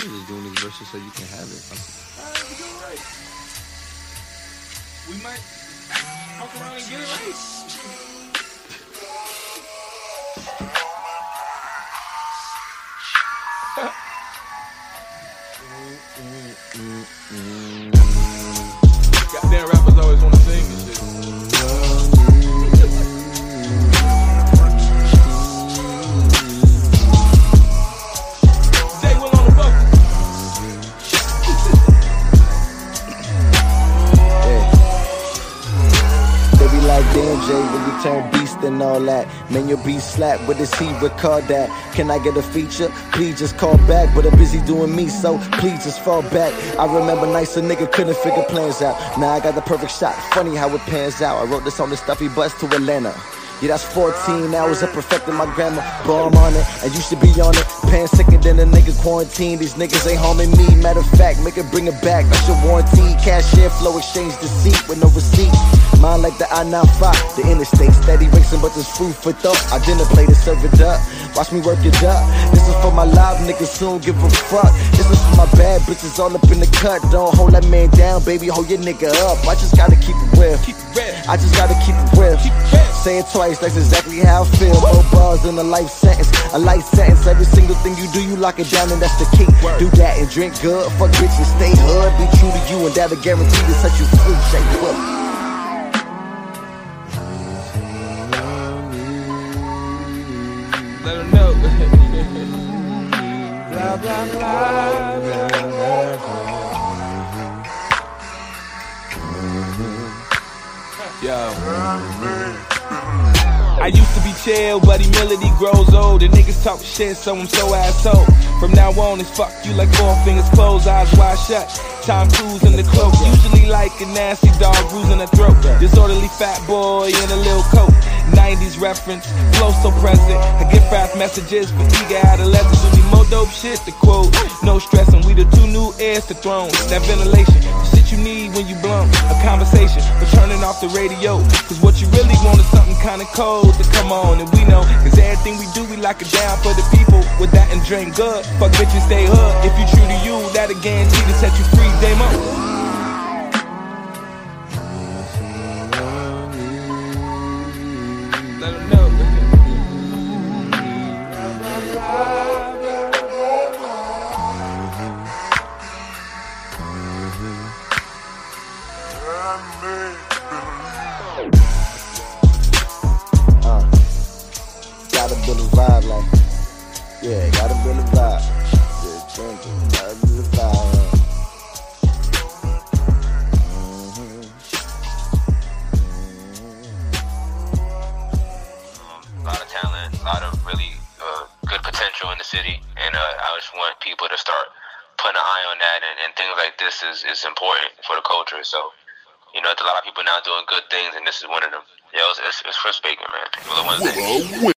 I'm just doing this versus so you can have it. Alright, we doing right. We might fuck around and get it right. Goddamn When you turn beast and all that. Man, your beat slap, but it's he record that. Can I get a feature? Please just call back, but I'm busy doing me, so please just fall back. I remember nights a nigga couldn't figure plans out. Now I got the perfect shot, funny how it pans out. I wrote this on the stuffy bus to Atlanta. Yeah, that's 14 hours of perfecting my grammar. Bomb on it, and you should be on it. Paying sicker than a nigga quarantine. These niggas ain't harming me. Matter of fact, make it bring it back. That's your warranty. Cashier flow exchange deceit with no receipts. Mine like the I-95, the interstate steady racing, but there's food for thought. I dinner plate to serve it up. Watch me work it up. This is for my live niggas, soon give a fuck. This is for my bad bitches all up in the cut. Don't hold that man down, baby, hold your nigga up. I just gotta. Keep it real. I just gotta keep it real. Keep it real. Say it twice, that's exactly how I feel. More bars than a life sentence. A life sentence, every single thing you do, you lock it down, and that's the key. Do that and drink good. Fuck bitches, stay hood. Be true to you, and that'll guarantee to set you free. Shake up. Let her know. blah, blah, blah, blah, blah. Yo. I used to be chill, but humility grows old. And niggas talk shit, so I'm so asshole. From now on, it's fuck you like four fingers closed, eyes wide shut. Tom Cruise in the cloak, usually like a nasty dog bruising the throat. Disorderly fat boy in a little coat. 90s reference, flow so present. I get fast messages for eager adolescents who need more dope shit to quote. No stressing, we the two new heirs to thrones. That ventilation, the shit you need when you blown. A conversation for turning off the radio. Cause what you really want is something kinda cold to come on. And we know, cause everything we do, we lock it down for the people. With that and drink good. Fuck bitches, stay hood. If you true to you, that'll guarantee to set you free. Dame up. Yeah, gotta build a vibe. Yeah, drinking, gotta build a vibe. a lot of talent, a lot of really uh, good potential in the city, and uh, I just want people to start putting an eye on that, and, and things like this is, is important for the culture. So, you know, there's a lot of people now doing good things, and this is one of them. Yeah, it's, it's, it's for man. People are one.